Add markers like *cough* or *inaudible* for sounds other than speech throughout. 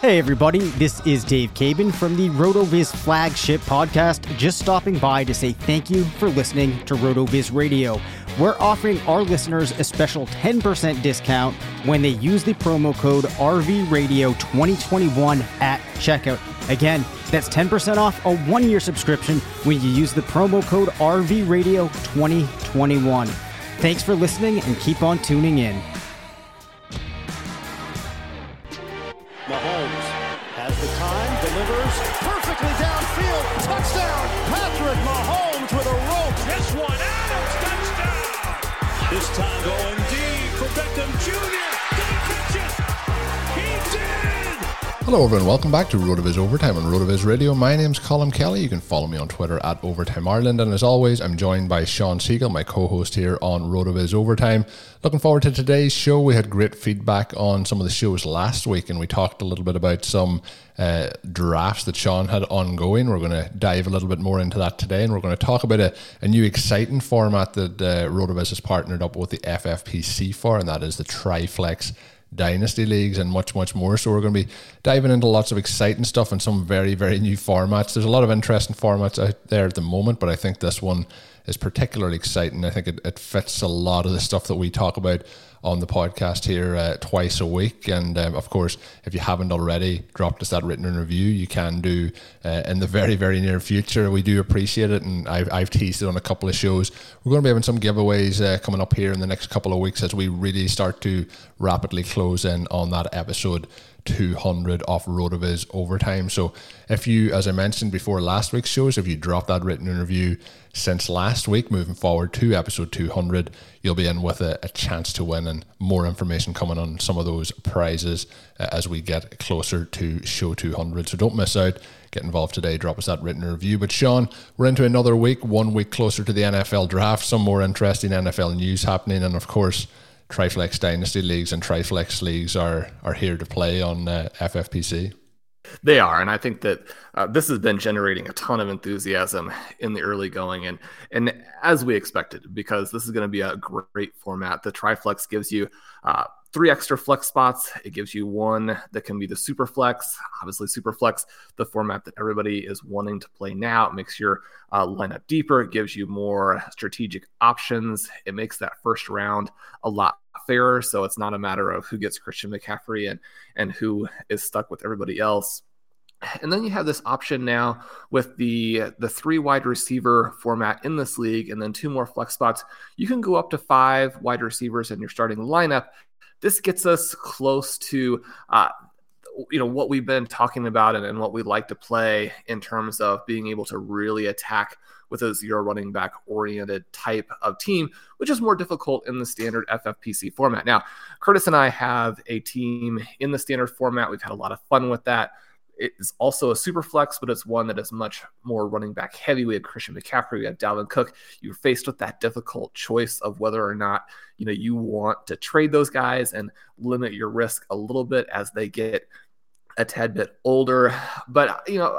Hey everybody, this is Dave Cabin from the RotoViz flagship podcast, just stopping by to say thank you for listening to RotoViz Radio. We're offering our listeners a special 10% discount when they use the promo code RVRadio2021 at checkout. Again, that's 10% off a one year subscription when you use the promo code RVRadio2021. Thanks for listening and keep on tuning in. Patrick Mahomes with a rope. This one, Adams, touchdown. This time going deep for Beckham Jr. Hello, everyone. Welcome back to RotoViz Overtime on RotoViz Radio. My name's Colin Kelly. You can follow me on Twitter at Overtime Ireland. And as always, I'm joined by Sean Siegel, my co host here on RotoViz Overtime. Looking forward to today's show. We had great feedback on some of the shows last week, and we talked a little bit about some uh, drafts that Sean had ongoing. We're going to dive a little bit more into that today, and we're going to talk about a, a new exciting format that uh, RotoViz has partnered up with the FFPC for, and that is the Triflex dynasty leagues and much much more. So we're going to be diving into lots of exciting stuff and some very very new formats. There's a lot of interesting formats out there at the moment but i think this one is particularly exciting. I think it, it fits a lot of the stuff that we talk about on the podcast here uh, twice a week. And um, of course, if you haven't already dropped us that written review, you can do uh, in the very, very near future. We do appreciate it. And I've, I've teased it on a couple of shows. We're going to be having some giveaways uh, coming up here in the next couple of weeks as we really start to rapidly close in on that episode 200 off RotoViz overtime. So if you, as I mentioned before last week's shows, if you drop that written review since last week, moving forward to episode 200, you'll be in with a, a chance to win and more information coming on some of those prizes uh, as we get closer to show 200. So don't miss out. Get involved today. Drop us that written review. But Sean, we're into another week, one week closer to the NFL draft. Some more interesting NFL news happening, and of course, Triflex Dynasty leagues and Triflex leagues are are here to play on uh, FFPC. They are, and I think that uh, this has been generating a ton of enthusiasm in the early going, and and as we expected, because this is going to be a great format. The Triflex gives you uh, three extra flex spots. It gives you one that can be the super flex. Obviously, super flex, the format that everybody is wanting to play now. It makes your uh, lineup deeper. It gives you more strategic options. It makes that first round a lot fairer. So it's not a matter of who gets Christian McCaffrey and and who is stuck with everybody else. And then you have this option now with the the three wide receiver format in this league, and then two more flex spots. You can go up to five wide receivers in your starting lineup. This gets us close to uh, you know what we've been talking about and, and what we like to play in terms of being able to really attack with a zero running back oriented type of team, which is more difficult in the standard FFPC format. Now, Curtis and I have a team in the standard format. We've had a lot of fun with that. It is also a super flex, but it's one that is much more running back heavy. We have Christian McCaffrey, we have Dalvin Cook. You're faced with that difficult choice of whether or not you know you want to trade those guys and limit your risk a little bit as they get a tad bit older. But you know,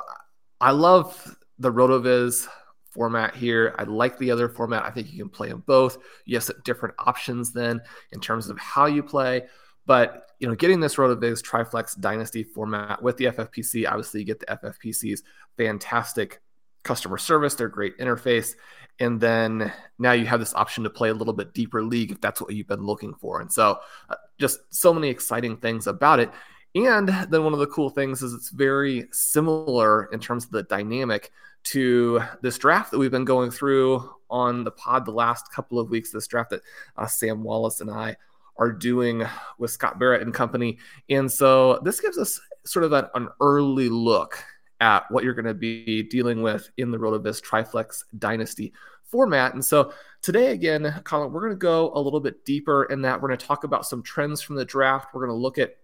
I love the RotoViz format here. I like the other format. I think you can play them both. Have different options then in terms of how you play. But you know, getting this RotoViz Triflex Dynasty format with the FFPC, obviously you get the FFPC's fantastic customer service, their great interface, and then now you have this option to play a little bit deeper league if that's what you've been looking for. And so, uh, just so many exciting things about it. And then one of the cool things is it's very similar in terms of the dynamic to this draft that we've been going through on the pod the last couple of weeks. This draft that uh, Sam Wallace and I are doing with Scott Barrett and company. And so this gives us sort of an, an early look at what you're going to be dealing with in the RotoViz Triflex Dynasty format. And so today, again, Colin, we're going to go a little bit deeper in that. We're going to talk about some trends from the draft. We're going to look at,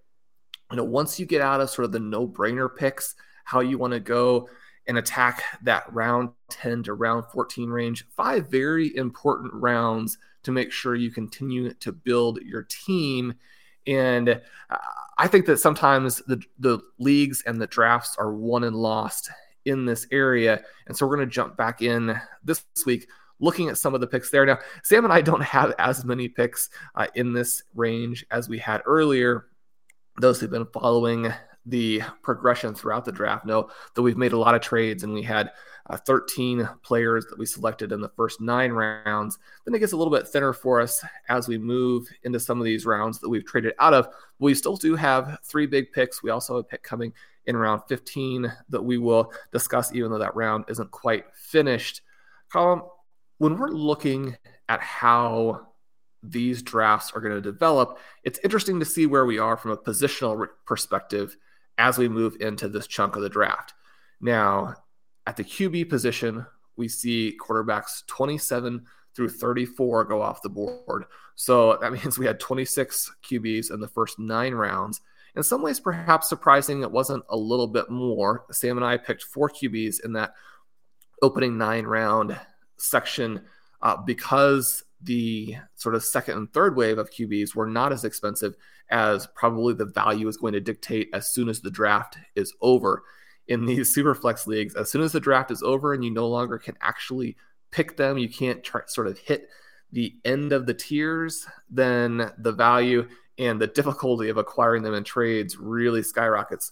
you know, once you get out of sort of the no brainer picks, how you want to go and attack that round 10 to round 14 range. Five very important rounds to make sure you continue to build your team. And uh, I think that sometimes the, the leagues and the drafts are won and lost in this area. And so we're going to jump back in this week looking at some of the picks there. Now, Sam and I don't have as many picks uh, in this range as we had earlier. Those who've been following the progression throughout the draft know that we've made a lot of trades and we had uh, 13 players that we selected in the first nine rounds. Then it gets a little bit thinner for us as we move into some of these rounds that we've traded out of. We still do have three big picks. We also have a pick coming in round 15 that we will discuss, even though that round isn't quite finished. Colin, when we're looking at how these drafts are going to develop, it's interesting to see where we are from a positional perspective as we move into this chunk of the draft. Now, at the QB position, we see quarterbacks 27 through 34 go off the board. So that *laughs* means we had 26 QBs in the first nine rounds. In some ways, perhaps surprising, it wasn't a little bit more. Sam and I picked four QBs in that opening nine round section uh, because the sort of second and third wave of QBs were not as expensive as probably the value is going to dictate as soon as the draft is over. In these *laughs* super flex leagues, as soon as the draft is over and you no longer can actually pick them, you can't try, sort of hit the end of the tiers, then the value and the difficulty of acquiring them in trades really skyrockets.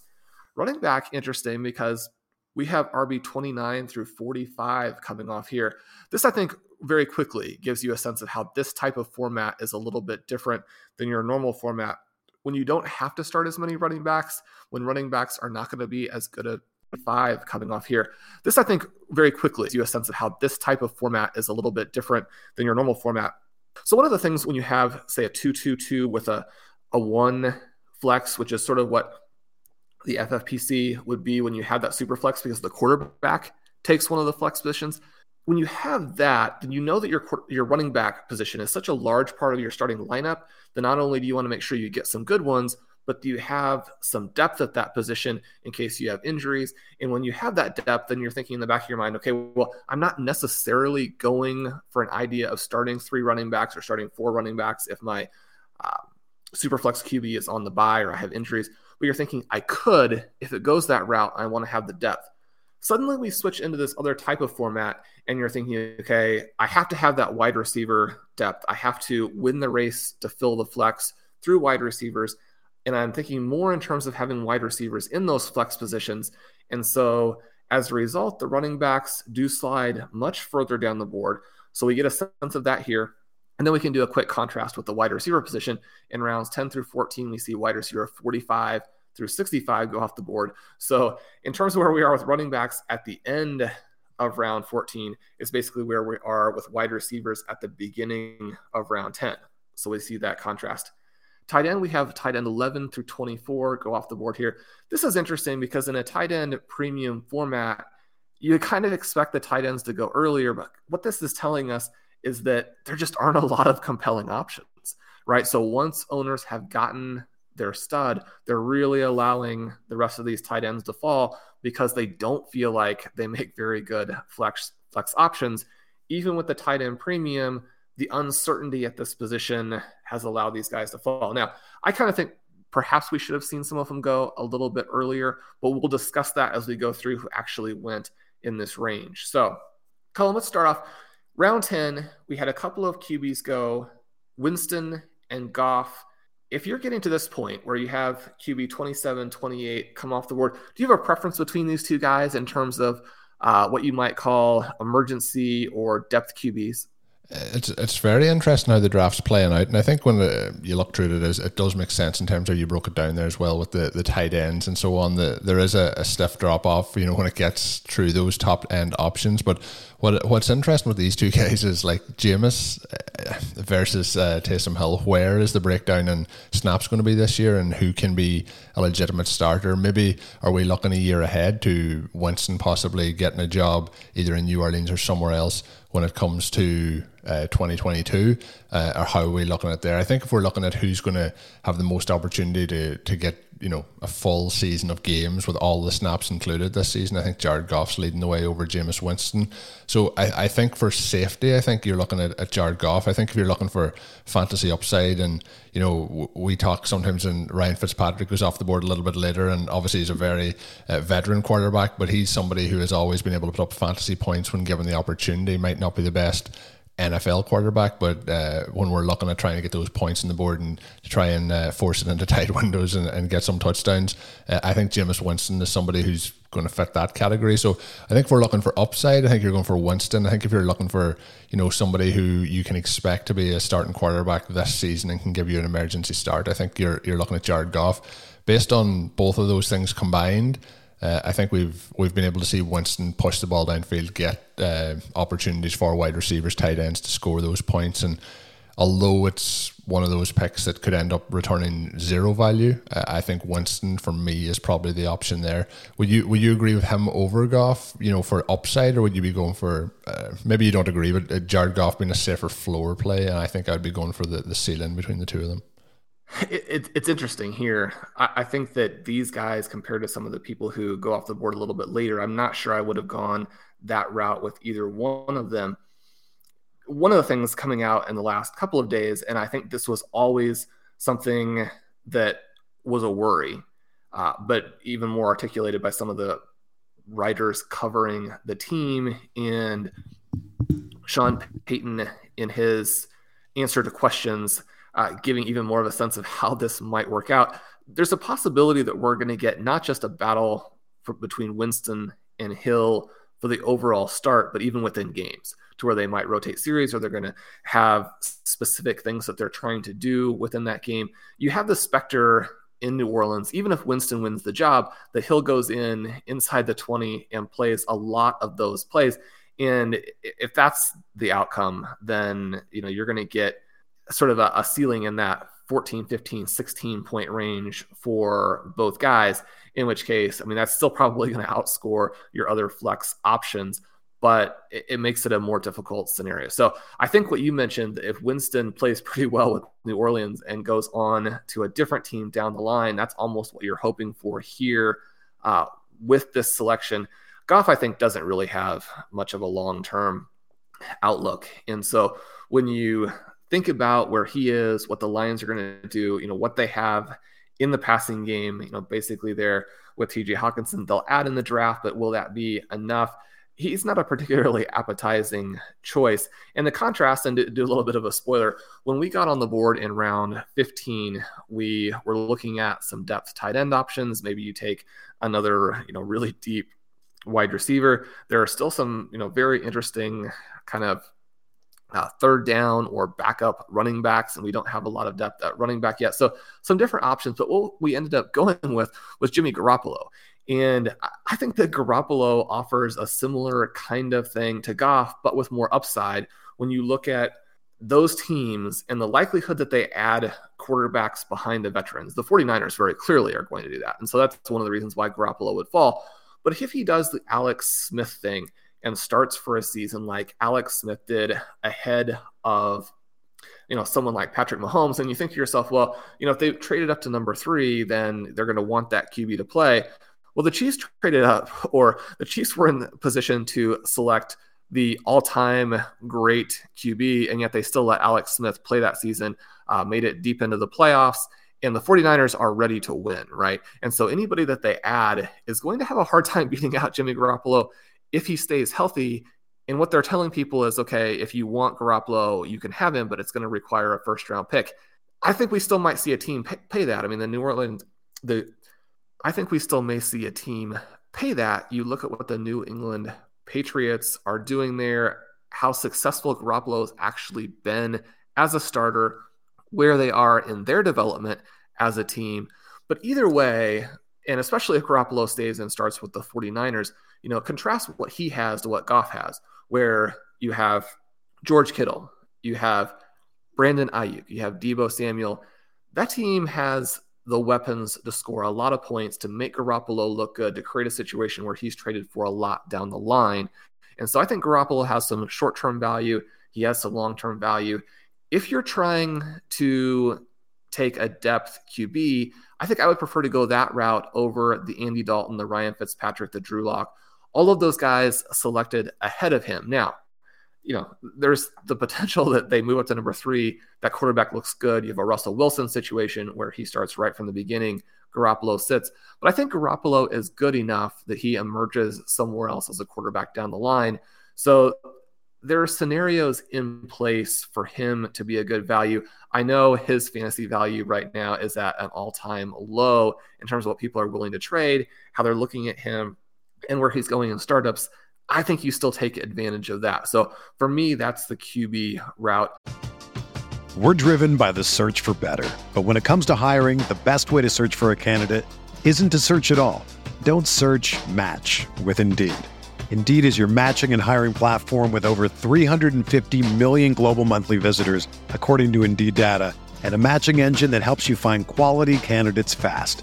Running back, interesting because we have RB 29 through 45 coming off here. This, I think, very quickly gives you a sense of how this type of format is a little bit different than your normal format when you don't have to start as many running backs, when running backs are not going to be as good a five coming off here. This, I think, very quickly gives you a sense of how this type of format is a little bit different than your normal format. So, one of the things when you have, say, a 2 2 2 with a, a one flex, which is sort of what the FFPC would be when you have that super flex because the quarterback takes one of the flex positions when you have that, then you know that your your running back position is such a large part of your starting lineup that not only do you want to make sure you get some good ones, but do you have some depth at that position in case you have injuries? And when you have that depth, then you're thinking in the back of your mind, okay, well, I'm not necessarily going for an idea of starting three running backs or starting four running backs if my uh, super flex QB is on the bye or I have injuries. But you're thinking, I could, if it goes that route, I want to have the depth. Suddenly we switch into this other type of format, and you're thinking, okay, I have to have that wide receiver depth. I have to win the race to fill the flex through wide receivers. And I'm thinking more in terms of having wide receivers in those flex positions. And so as a result, the running backs do slide much further down the board. So we get a sense of that here. And then we can do a quick contrast with the wide receiver position. In rounds 10 through 14, we see wide receiver 45 through 65 go off the board. So, in terms of where we are with running backs at the end of round 14, is basically where we are with wide receivers at the beginning of round 10. So, we see that contrast. Tight end, we have tight end 11 through 24 go off the board here. This is interesting because in a tight end premium format, you kind of expect the tight ends to go earlier. But what this is telling us is that there just aren't a lot of compelling options, right? So once owners have gotten their stud, they're really allowing the rest of these tight ends to fall because they don't feel like they make very good flex flex options. Even with the tight end premium, the uncertainty at this position has allowed these guys to fall. Now, I kind of think perhaps we should have seen some of them go a little bit earlier, but we'll discuss that as we go through who actually went in this range. So, Colin, let's start off. Round 10, we had a couple of QBs go Winston and Goff. If you're getting to this point where you have QB 27, 28 come off the board, do you have a preference between these two guys in terms of uh, what you might call emergency or depth QBs? It's it's very interesting how the draft's playing out, and I think when you look through it, it does make sense in terms of you broke it down there as well with the, the tight ends and so on. The, there is a, a stiff drop off, you know, when it gets through those top end options. But what what's interesting with these two *laughs* guys is like Jameis uh, versus uh, Taysom Hill. Where is the breakdown in snaps going to be this year, and who can be a legitimate starter? Maybe are we looking a year ahead to Winston possibly getting a job either in New Orleans or somewhere else? When it comes to uh, 2022 uh, or how are we looking at there? I think if we're looking at who's going to have the most opportunity to to get you know a full season of games with all the snaps included this season, I think Jared Goff's leading the way over Jameis Winston. So I, I think for safety, I think you're looking at, at Jared Goff. I think if you're looking for fantasy upside, and you know we talk sometimes, and Ryan Fitzpatrick goes off the board a little bit later, and obviously he's a very uh, veteran quarterback, but he's somebody who has always been able to put up fantasy points when given the opportunity. Might not be the best NFL quarterback, but uh, when we're looking at trying to get those points on the board and to try and uh, force it into tight *laughs* windows and, and get some touchdowns, uh, I think Jameis Winston is somebody who's going to fit that category. So I think if we're looking for upside, I think you're going for Winston. I think if you're looking for you know somebody who you can expect to be a starting quarterback this season and can give you an emergency start, I think you're you're looking at Jared Goff. Based on both of those things combined, uh, I think we've we've been able to see Winston push the ball downfield, get uh, opportunities for wide receivers, tight ends to score those points. And although it's one of those picks that could end up returning zero value, uh, I think Winston for me is probably the option there. Would you would you agree with him over Goff? You know, for upside, or would you be going for uh, maybe you don't agree, but uh, Jared Goff being a safer floor play, and I think I'd be going for the the ceiling between the two of them. It, it, it's interesting here. I, I, think that these guys, compared to some of the people who go off the board a little bit later, I'm not sure I would have gone that route with either one of them. One of the things coming out in the last couple of days, and I think this was always something that was a worry, uh, but even more articulated by some of the writers covering the team and Sean Payton in his answer to questions uh, giving even more of a sense of how this might work out. There's a possibility that we're going to get not just a battle for, between Winston and Hill for the overall start, but even within games to where they might rotate series or they're going to have specific things that they're trying to do within that game. You have the specter in New Orleans, even if Winston wins the job, that Hill goes in inside the 20 and plays a lot of those plays. And if that's the outcome, then you know you're going to get sort of a, a ceiling in that 14, 15, 16 point range for both guys, in which case, I mean, that's still probably *laughs* going to outscore your other flex options, but it, it, makes it a more difficult scenario. So I think what you mentioned, if Winston plays *laughs* pretty well with New Orleans and goes on to a different team down the line, that's almost what you're hoping for here uh, with this selection. Goff, I think, doesn't really have much of a long term outlook. And so when you think about where he is, what the Lions are going to do, you know, what they have in the passing game, you know, basically there with TJ Hockenson, they'll add in the draft, but will that be enough? He's not a particularly appetizing choice. And the contrast, and to do a little bit of a spoiler, when we got on the board in round 15, we were looking at some depth tight end options. Maybe you take another, you know, really deep wide receiver. There are still some, you know, very interesting kind of uh, third down or backup running backs, and we don't have a lot of depth at running back yet. So some different options, but what we ended up going *laughs* with was Jimmy Garoppolo. And I think that Garoppolo offers a similar kind of thing to Goff, but with more upside. When you look at those teams and the likelihood that they add quarterbacks behind the veterans, the 49ers very clearly are going to do that. And so that's one of the reasons why Garoppolo would fall. But if he does the Alex Smith thing and starts for a season like Alex Smith did ahead of you know someone like Patrick Mahomes, and you think to yourself, well, you know, if they traded up to number three, then they're going to want that QB to play. Well, the Chiefs traded up, or the Chiefs were in position to select the all-time great QB, and yet they still let Alex Smith play that season, uh, made it deep into the playoffs, and the 49ers are ready to win, right? And so anybody that they add is going to have a hard time *laughs* beating out Jimmy Garoppolo if he stays healthy. And what they're telling people is, okay, if you want Garoppolo, you can have him, but it's going to require a first-round pick. I think we still might see a team pay, pay that. I mean, the New Orleans, the I think we still may see a team pay that. You look at what the New England Patriots are doing there, how successful Garoppolo has actually been as a starter, where they are in their development as a team. But either way, and especially if Garoppolo stays and starts with the 49ers, you know, contrast what he has to what Goff has, where you have George Kittle, you have Brandon Aiyuk, you have Deebo Samuel. That team has the weapons to score a lot of points, to make Garoppolo look good, to create a situation where he's traded for a lot down the line. And so I think Garoppolo has some short term value. He has some long term value. If you're trying to take a depth QB, I think I would prefer to go that route over the Andy Dalton, the Ryan Fitzpatrick, the Drew Lock. All of those guys selected ahead of him. Now, you know, there's the potential *laughs* that they move up to number three. That quarterback looks good. You have a Russell Wilson situation where he starts right from the beginning. Garoppolo sits. But I think Garoppolo is good enough that he emerges somewhere else as a quarterback down the line. So there are scenarios in place for him to be a good value. I know his fantasy value right now is at an all time low in terms of what people are willing to trade, how they're looking at him, and where he's going in startups. I think you still take advantage of that. So for me, that's the QB route. We're driven by the search for better. But when it comes to hiring, the best way to search for a candidate isn't to search at all. Don't search match with Indeed. Indeed is your matching and hiring platform with over 350 million global monthly visitors, according to Indeed data, and a matching engine that helps you find quality candidates fast.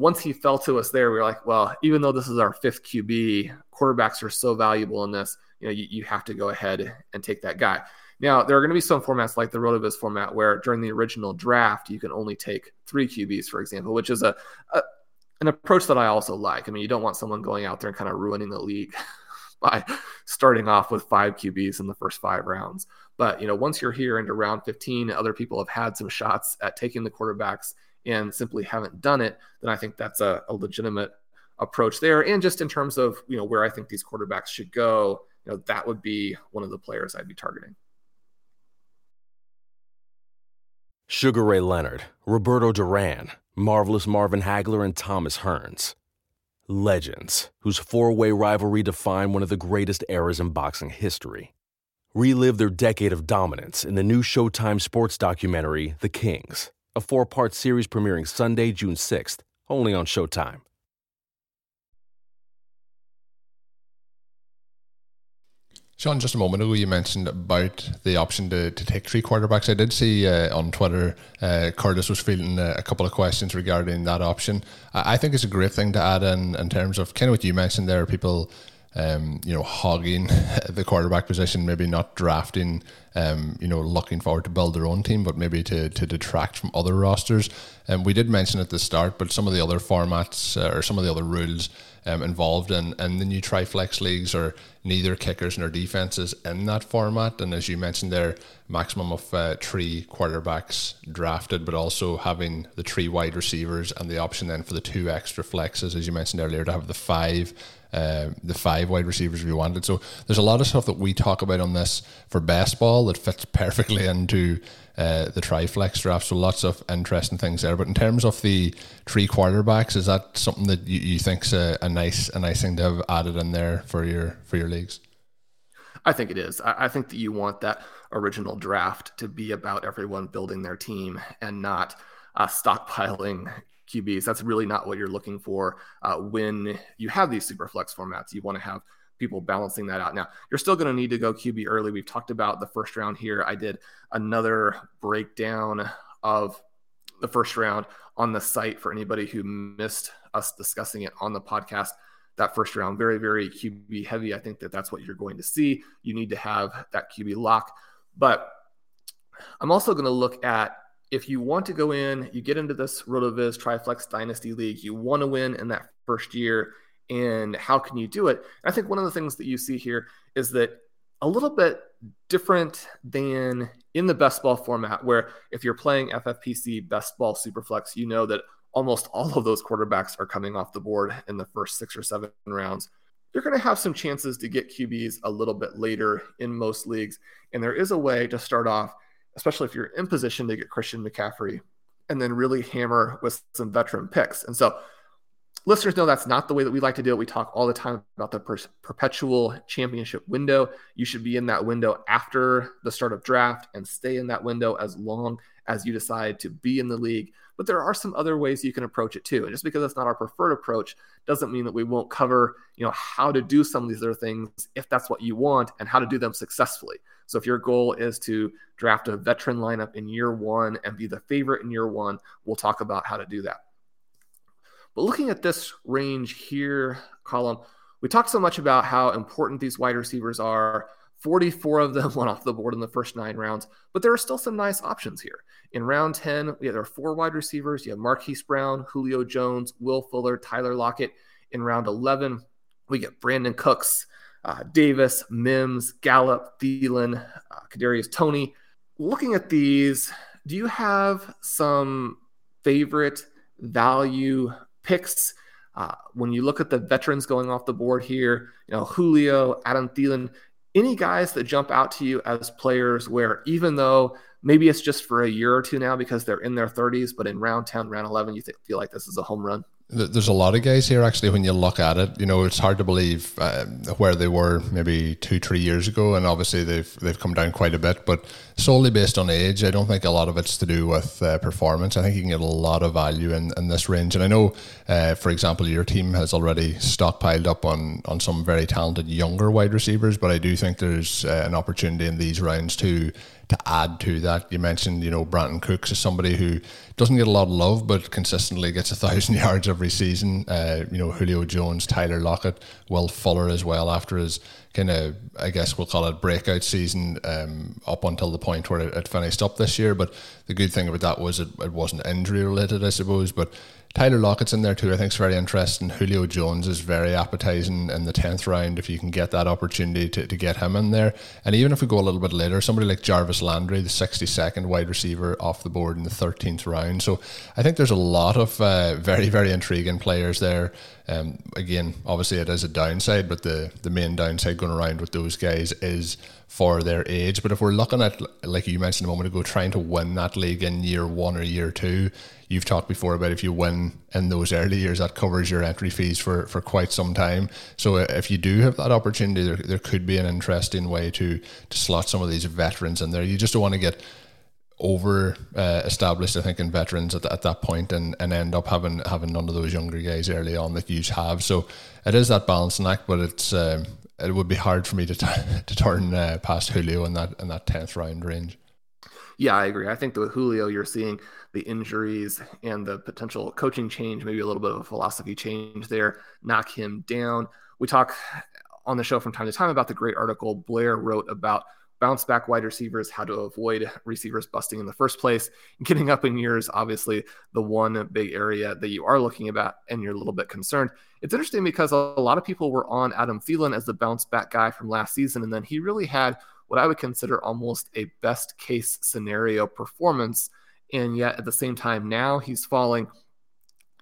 Once he fell to us there, we were like, well, even though this is our fifth QB, quarterbacks are so valuable in this, you know, you, you have to go ahead and take that guy. Now, there are going to be some formats like the RotoViz format where during the original draft, you can only take three QBs, for example, which is a, a an approach that I also like. I mean, you don't want someone going out there and kind of ruining the league *laughs* by starting off with five QBs in the first five rounds. But, you know, once you're here into round 15, other people have had some shots at taking the quarterbacks and simply haven't done it, then I think that's a, a legitimate approach there. And just in terms of you know where I think these quarterbacks should go, you know that would be one of the players I'd be targeting. Sugar Ray Leonard, Roberto Duran, Marvelous Marvin Hagler, and Thomas Hearns. Legends, whose four way rivalry defined one of the greatest eras in boxing history. Relive their decade of dominance in the new Showtime sports documentary, The Kings a four part series premiering Sunday, June 6th, only on Showtime. Sean, just a moment ago, you mentioned about the option to, to take three quarterbacks. I did see uh, on Twitter, uh, Curtis was fielding a, a, couple of questions regarding that option. I, I think it's a great thing to add in in terms of kind of what you mentioned there, people um, you know, hogging *laughs* the quarterback position, maybe not drafting, um, you know, looking forward to build their own team, but maybe to, to detract from other rosters. And um, we did mention at the start, but some of the other formats uh, or some of the other rules um, involved in, in the new Triflex leagues are neither kickers nor defenses in that format. And as you mentioned there, maximum of uh, three quarterbacks drafted, but also having the three wide receivers and the option then for the two extra flexes, as you mentioned earlier, to have the five uh, the five wide receivers we wanted. So there's a lot of stuff that we talk about on this for best ball that fits *laughs* perfectly into uh, the triflex draft. So lots of interesting things there. But in terms of the three quarterbacks, is that something that you, you think's a, a nice a nice thing to have added in there for your for your leagues? I think it is. I, I think that you want that original draft to be about everyone building their team and not uh, stockpiling QBs. That's really not what you're looking for uh, when you have these super flex formats. You want to have people balancing that out. Now, you're still going to need to go QB early. We've talked about the first round here. I did another breakdown of the first round on the site for anybody who missed us discussing it on the podcast. That first round, very, very QB heavy. I think that that's what you're going to see. You need to have that QB lock. But I'm also going to look at if you want to go in, you get into this RotoViz Triflex Dynasty League, you want to win in that first year, and how can you do it? I think one of the things that you see here is that a little bit different than in the best ball format, where if you're playing FFPC best ball superflex, you know that almost all of those quarterbacks are coming off the board in the first six or seven rounds. You're going to have some chances to get QBs a little bit later in most leagues. And there is a way to start off especially if you're in position to get Christian McCaffrey and then really hammer with some veteran picks. And so listeners know that's not the way that we like to do it. We talk all the time about the per- perpetual championship window. You should be in that window after the start of draft and stay in that window as long as you decide to be in the league. But there are some other ways you can approach it too. And just because it's not our preferred approach doesn't mean that we won't cover, you know, how to do some of these other things if that's what you want and how to do them successfully. So if your goal is to draft a veteran lineup in year one and be the favorite in year one, we'll talk about how to do that. But looking at this range here, Colin, we talked so much about how important these wide receivers are. 44 of them *laughs* went off the board in the first nine rounds, but there are still some nice options here. In round 10, we have there are four wide receivers. You have Marquise Brown, Julio Jones, Will Fuller, Tyler Lockett. In round 11, we get Brandin Cooks, uh, Davis, Mims, Gallup, Thielen, uh, Kadarius Toney. Looking at these, do you have some favorite value picks? Uh, when you look at the veterans going off the board here, you know Julio, Adam Thielen, any guys that jump out to you as players where even though maybe it's just for a year or two now because they're in their 30s, but in round 10, round 11, you th- feel like this is a home run? There's a lot of guys here actually. When you look at it, you know it's hard to believe uh, where they were maybe two, three years ago, and obviously they've they've come down quite a bit. But solely based on age, I don't think a lot of it's to do with uh, performance. I think you can get a lot of value in, in this range. And I know, uh, for example, your team has already stockpiled up on on some very talented younger wide receivers, but I do think there's uh, an opportunity in these rounds to to add to that. You mentioned, you know, Brandin Cooks is somebody who doesn't get a lot of love, but consistently gets a thousand *laughs* yards every season. Uh, you know, Julio Jones, Tyler Lockett, Will Fuller as well after his kind of, I guess we'll call it breakout season um, up until the point where it, it, finished up this year. But the good thing about that was it, it wasn't injury related, I suppose. But Tyler Lockett's in there too. I think it's very interesting. Julio Jones is very appetizing in the tenth round if you can get that opportunity to, to get him in there. And even if we go a little bit later, somebody like Jarvis Landry, the sixty second wide receiver off the board in the thirteenth round. So I think there's a lot of uh, very very intriguing players there. Um, again, obviously it is a downside, but the the main downside going around with those guys is for their age. But if we're looking at, like you mentioned a moment ago, trying to win that league in year one or year two, you've talked before about if you win in those early years, that covers your entry fees for, for quite some time. So if you do have that opportunity, there, there could be an interesting way to to slot some of these veterans in there. You just don't want to get over uh, established, I think, in veterans at, at that point and, and end up having having none of those younger guys early on that you have. So it is that balancing act, but it's um, it would be hard for me to, t- *laughs* to turn uh, past Julio in that in that tenth round range. Yeah, I agree. I think with Julio, you're seeing the injuries and the potential coaching change, maybe a little bit of a philosophy change there, knock him down. We talk on the show from time to time about the great article Blair wrote about bounce back wide receivers, how to avoid receivers busting in the first place. *laughs* Getting up in years, obviously, the one big area that you are looking about and you're a little bit concerned. It's interesting because a lot of people were on Adam Thielen as the bounce back guy from last season, and then he really had what I would consider almost a best case scenario performance. And yet at the same time, now he's falling.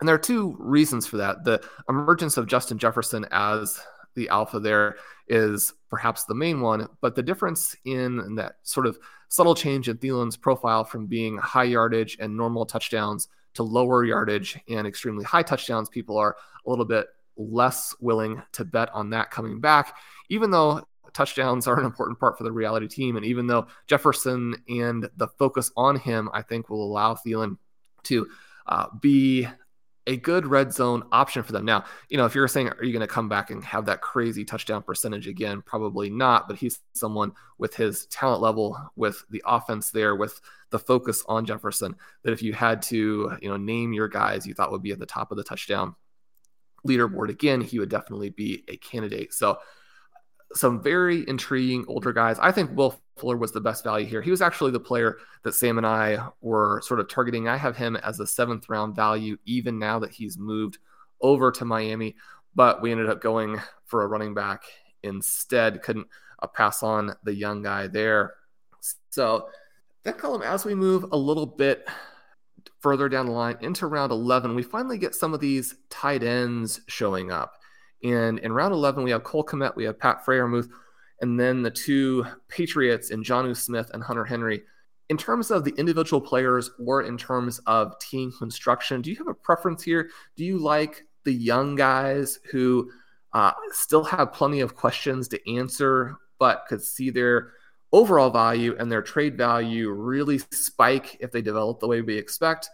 And there are two reasons for that. The emergence of Justin Jefferson as the alpha there is perhaps the main one, but the difference in that sort of subtle change in Thielen's profile from being high yardage and normal touchdowns to lower yardage and extremely high touchdowns, people are a little bit less willing to bet on that coming back, even though touchdowns are an important part for the reality team. And even though Jefferson and the focus on him, I think, will allow Thielen to uh, be a good red zone option for them. Now, you know, if you're saying, are you going to come back and have that crazy touchdown percentage again? Probably not, but he's someone with his talent level, with the offense there, with the focus on Jefferson, that if you had to, you know, name your guys you thought would be at the top of the touchdown leaderboard again, he would definitely be a candidate. So, some very intriguing older guys. I think Will Fuller was the best value here. He was actually the player that Sam and I were sort of targeting. I have him as a seventh round value, even now that he's moved over to Miami. But we ended up going for a running back instead. Couldn't uh, pass on the young guy there. So that Colin, as we move a little bit further down the line into round 11, we finally get some of these tight ends showing up. And in round 11, we have Cole Kmet, we have Pat Freiermuth, and then the two Patriots in Jonnu Smith and Hunter Henry. In terms of the individual players or in terms of team construction, do you have a preference here? Do you like the young guys who uh, still have plenty of questions to answer, but could see their overall value and their trade value really spike if they develop the way we expect?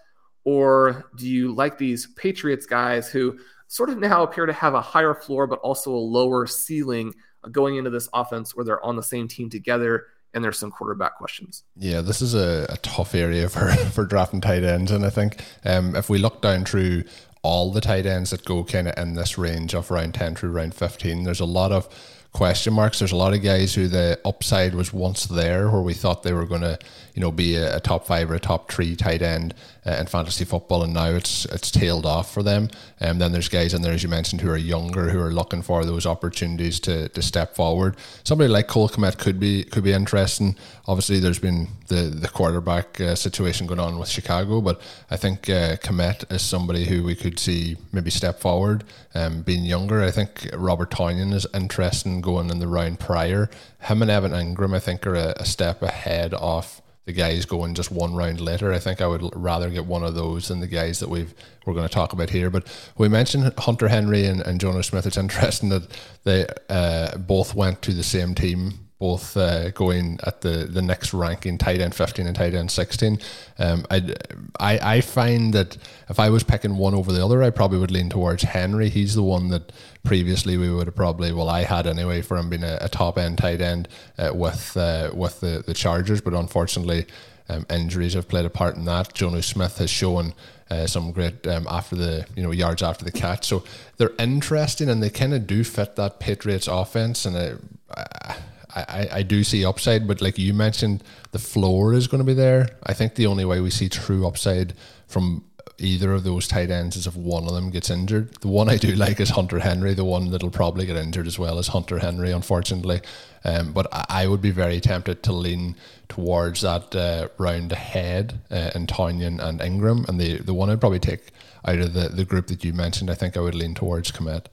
Or do you like these Patriots guys who sort of now appear to have a higher floor, but also a lower ceiling going into this offense where they're on the same team together and there's some quarterback questions. Yeah, this is a, a tough area for, *laughs* for drafting tight ends. And I think um, if we look down through all the tight ends that go kind of in this range of round 10 through round 15, there's a lot of question marks. There's a lot of guys who the upside was once there, where we thought they were going to, you know, be a, a, top five or a top three tight end uh, in fantasy football, and now it's it's tailed off for them. And um, then there's guys in there, as you mentioned, who are younger, who are looking for those opportunities to, to step forward. Somebody like Cole Kmet could be could be interesting. Obviously, there's been the the quarterback uh, situation going on with Chicago, but I think uh, Kmet is somebody who we could see maybe step forward, um, being younger. I think Robert Tonyan is interesting going in the round prior. Him and Evan Engram, I think, are a, a step ahead of the guys going just one round later. I think I would rather get one of those than the guys that we've we're going to talk about here. But we mentioned Hunter Henry and, and Jonnu Smith. It's interesting that they uh, both went to the same team both uh, going at the, the next ranking, tight end 15 and tight end 16. Um, I, I, I find that if I was picking one over the other, I probably would lean towards Henry. He's the one that previously we would have probably, well, I had anyway, for him being a, a top end tight end uh, with uh, with the, the Chargers, but unfortunately, um, injuries have played a part in that. Jonnu Smith has shown uh, some great um, after the you know yards after the catch. So they're interesting and they kind of do fit that Patriots offense. And I, I, I do see upside, but like you mentioned, the floor is going to be there. I think the only way we see true upside from either of those tight ends is if one of them gets injured. The one I do *laughs* like is Hunter Henry. The one that'll probably get injured as well is Hunter Henry, unfortunately. Um, but I, would be very tempted to lean towards that uh, round ahead uh, in and Engram. And the, the one I'd probably take out of the, the group that you mentioned, I think I would lean towards Kmet.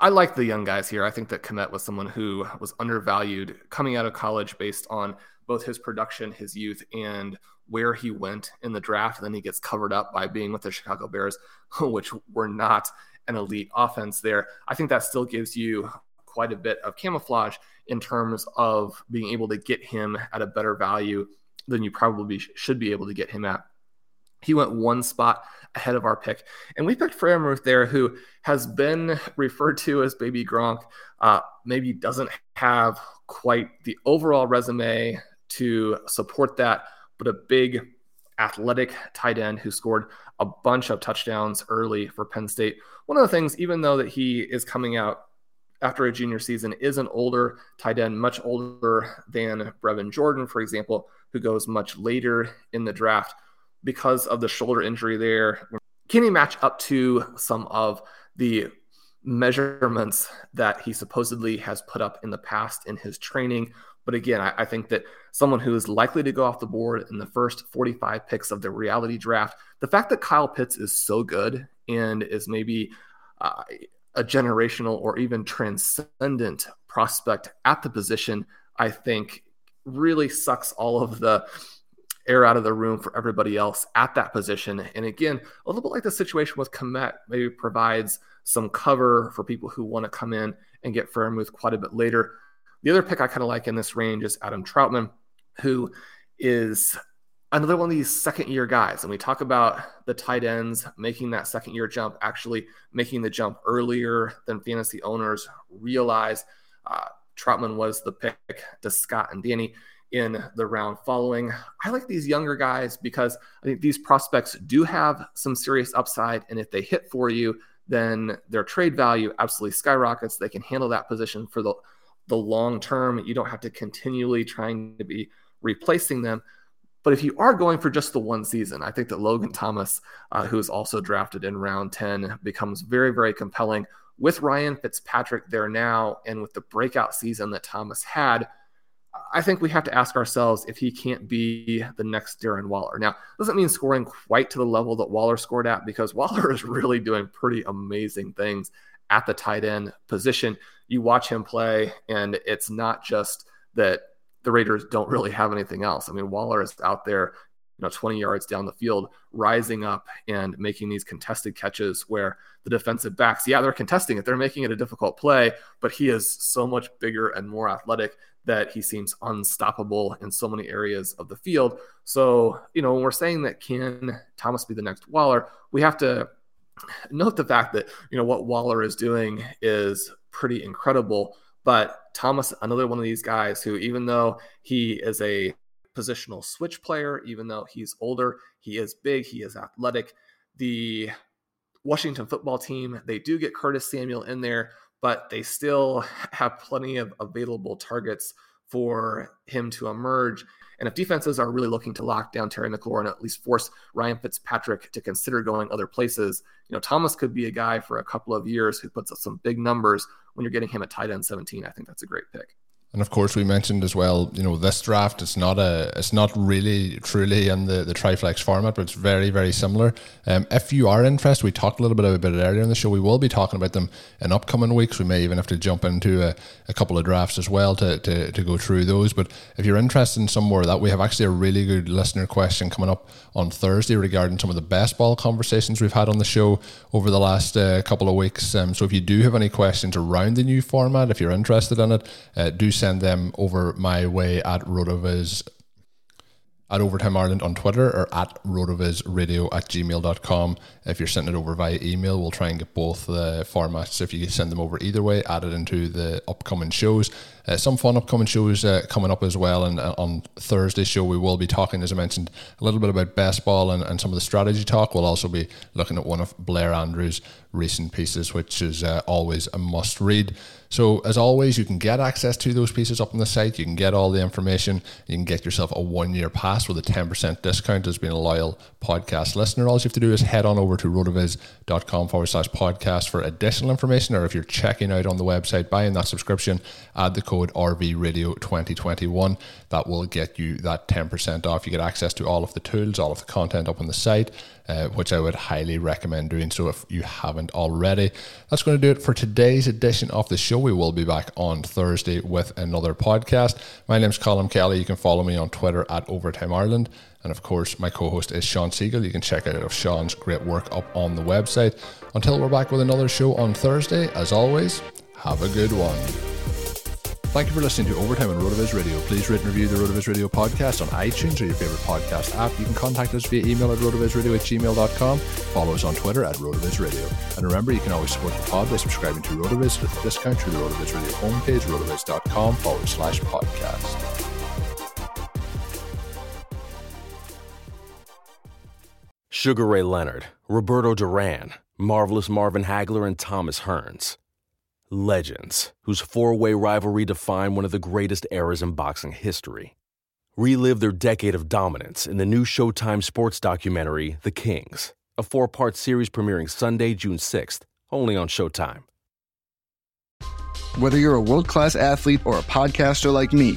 I like the young guys here. I think that Kmet was someone who was undervalued coming out of college based on both his production, his youth, and where he went in the draft. And then he gets covered up by being with the Chicago Bears, *laughs* which were not an elite offense there. I think that still gives you quite a bit of camouflage in terms of being able to get him at a better value than you probably should be able to get him at. He went one spot ahead of our pick. And we picked Freiermuth there, who has been referred to as Baby Gronk. Uh, maybe doesn't have quite the overall resume to support that, but a big athletic tight end who scored a bunch of touchdowns early for Penn State. One of the things, even though that he is coming out after a junior season is an older tight end, much older than Brevin Jordan, for example, who goes much later in the draft because of the shoulder injury there. Can he match up to some of the measurements that he supposedly has put up in the past in his training? But again, I, I think that someone who is likely to go off the board in the first 45 picks of the reality draft, the fact that Kyle Pitts is so good and is maybe uh, a generational or even transcendent prospect at the position, I think really sucks all of the air out of the room for everybody else at that position. And again, a little bit like the situation with Kmet, maybe provides some cover for people who want to come in and get Freiermuth quite a bit later. The other pick I kind of like in this range is Adam Trautman, who is another one of these second year guys. And we talk about the tight ends making that second year jump, actually making the jump earlier than fantasy owners realize. Uh, Trautman was the pick to Scott and Danny in the round following. I like these younger guys because I think these prospects do have some serious upside. And if they hit for you, then their trade value absolutely skyrockets. They can handle that position for the, the long term. You don't have to continually trying to be replacing them. But if you are going for just the one season, I think that Logan Thomas, uh, who is also drafted in round 10, becomes very, very compelling. With Ryan Fitzpatrick there now, and with the breakout season that Thomas had, I think we have to ask ourselves if he can't be the next Darren Waller. Now, doesn't mean scoring quite to the level that Waller scored at because *laughs* Waller is really doing pretty amazing things at the tight end position. You watch him play, and it's not just that the Raiders don't really have anything else. I mean, Waller is out there, you know, 20 yards down the field, rising up and making these contested catches where the defensive backs, yeah, they're contesting it, they're making it a difficult play, but he is so much bigger and more athletic that he seems unstoppable in so many areas of the field. So, you know, when we're saying that can Thomas be the next Waller, we have to note the fact that, you know, what Waller is doing is pretty incredible. But Thomas, another one of these guys who, even though he is a positional switch player, even though he's older, he is big, he is athletic. The Washington football team, they do get Curtis Samuel in there, but they still *laughs* have plenty of available targets for him to emerge. And if defenses are really looking to lock down Terry McLaurin, at least force Ryan Fitzpatrick to consider going other places, you know, Thomas could be a guy for a couple of years who puts up some big numbers when you're getting him at tight end 17. I think that's a great pick. And of course, we mentioned as well, you know, this draft it's not a it's not really truly in the the triflex format, but it's very very similar. Um, if you are interested, we talked a little bit about it earlier in the show. We will be talking about them in upcoming weeks. We may even have to jump into a, a couple of drafts as well to, to to go through those. But if you're interested in some more of that, we have actually a really good listener question coming up on Thursday regarding some of the best ball conversations we've had on the show over the last uh, couple of weeks. Um, so if you do have any questions around the new format, if you're interested in it, uh, do send them over my way at rotoviz at Overtime Ireland on Twitter or at rotovizradio at gmail.com. If you're sending it over via email, we'll try and get both the formats. If you send them over either way, add it into the upcoming shows. Uh, some fun upcoming shows uh, coming up as well. And uh, on Thursday's show, we will be talking, as I mentioned, a little bit about best ball and, and some of the strategy talk. We'll also be looking at one of Blair Andrews' recent pieces, which is uh, always a must read. So, as always, you can get access to those pieces up on the site. You can get all the information. You can get yourself a one year pass with a 10% discount as being a loyal podcast listener. All you have to do is head on over to rotoviz.com forward slash podcast for additional information. Or if you're checking out on the website, buying that subscription, add the code RVRadio 2021. That will get you that 10% off. You get access to all of the tools, all of the content up on the site uh, which I would highly recommend doing so if you haven't already. That's going to do it for today's edition of the show. We will be back on Thursday with another podcast. My name's Colin Kelly. You can follow me on Twitter at Overtime Ireland. And of course, my co host is Sean Siegel. You can check out of Sean's great work up on the website. Until we're back with another show on Thursday, as always, have a good one. Thank you for listening to Overtime on RotoViz Radio. Please rate and review the RotoViz Radio podcast on iTunes or your favorite podcast app. You can contact us via email at rotovizradio at gmail.com. Follow us on Twitter at RotoViz Radio. And remember, you can always support the pod by subscribing to RotoViz with a discount through the RotoViz Radio homepage, rotoviz.com forward slash podcast. Sugar Ray Leonard, Roberto Duran, Marvelous Marvin Hagler, and Thomas Hearns Legends, whose four way rivalry defined one of the greatest eras in boxing history. Relive their decade of dominance in the new Showtime sports documentary, The Kings, a four part series premiering Sunday, June 6th, only on Showtime. Whether you're a world class athlete or a podcaster like me,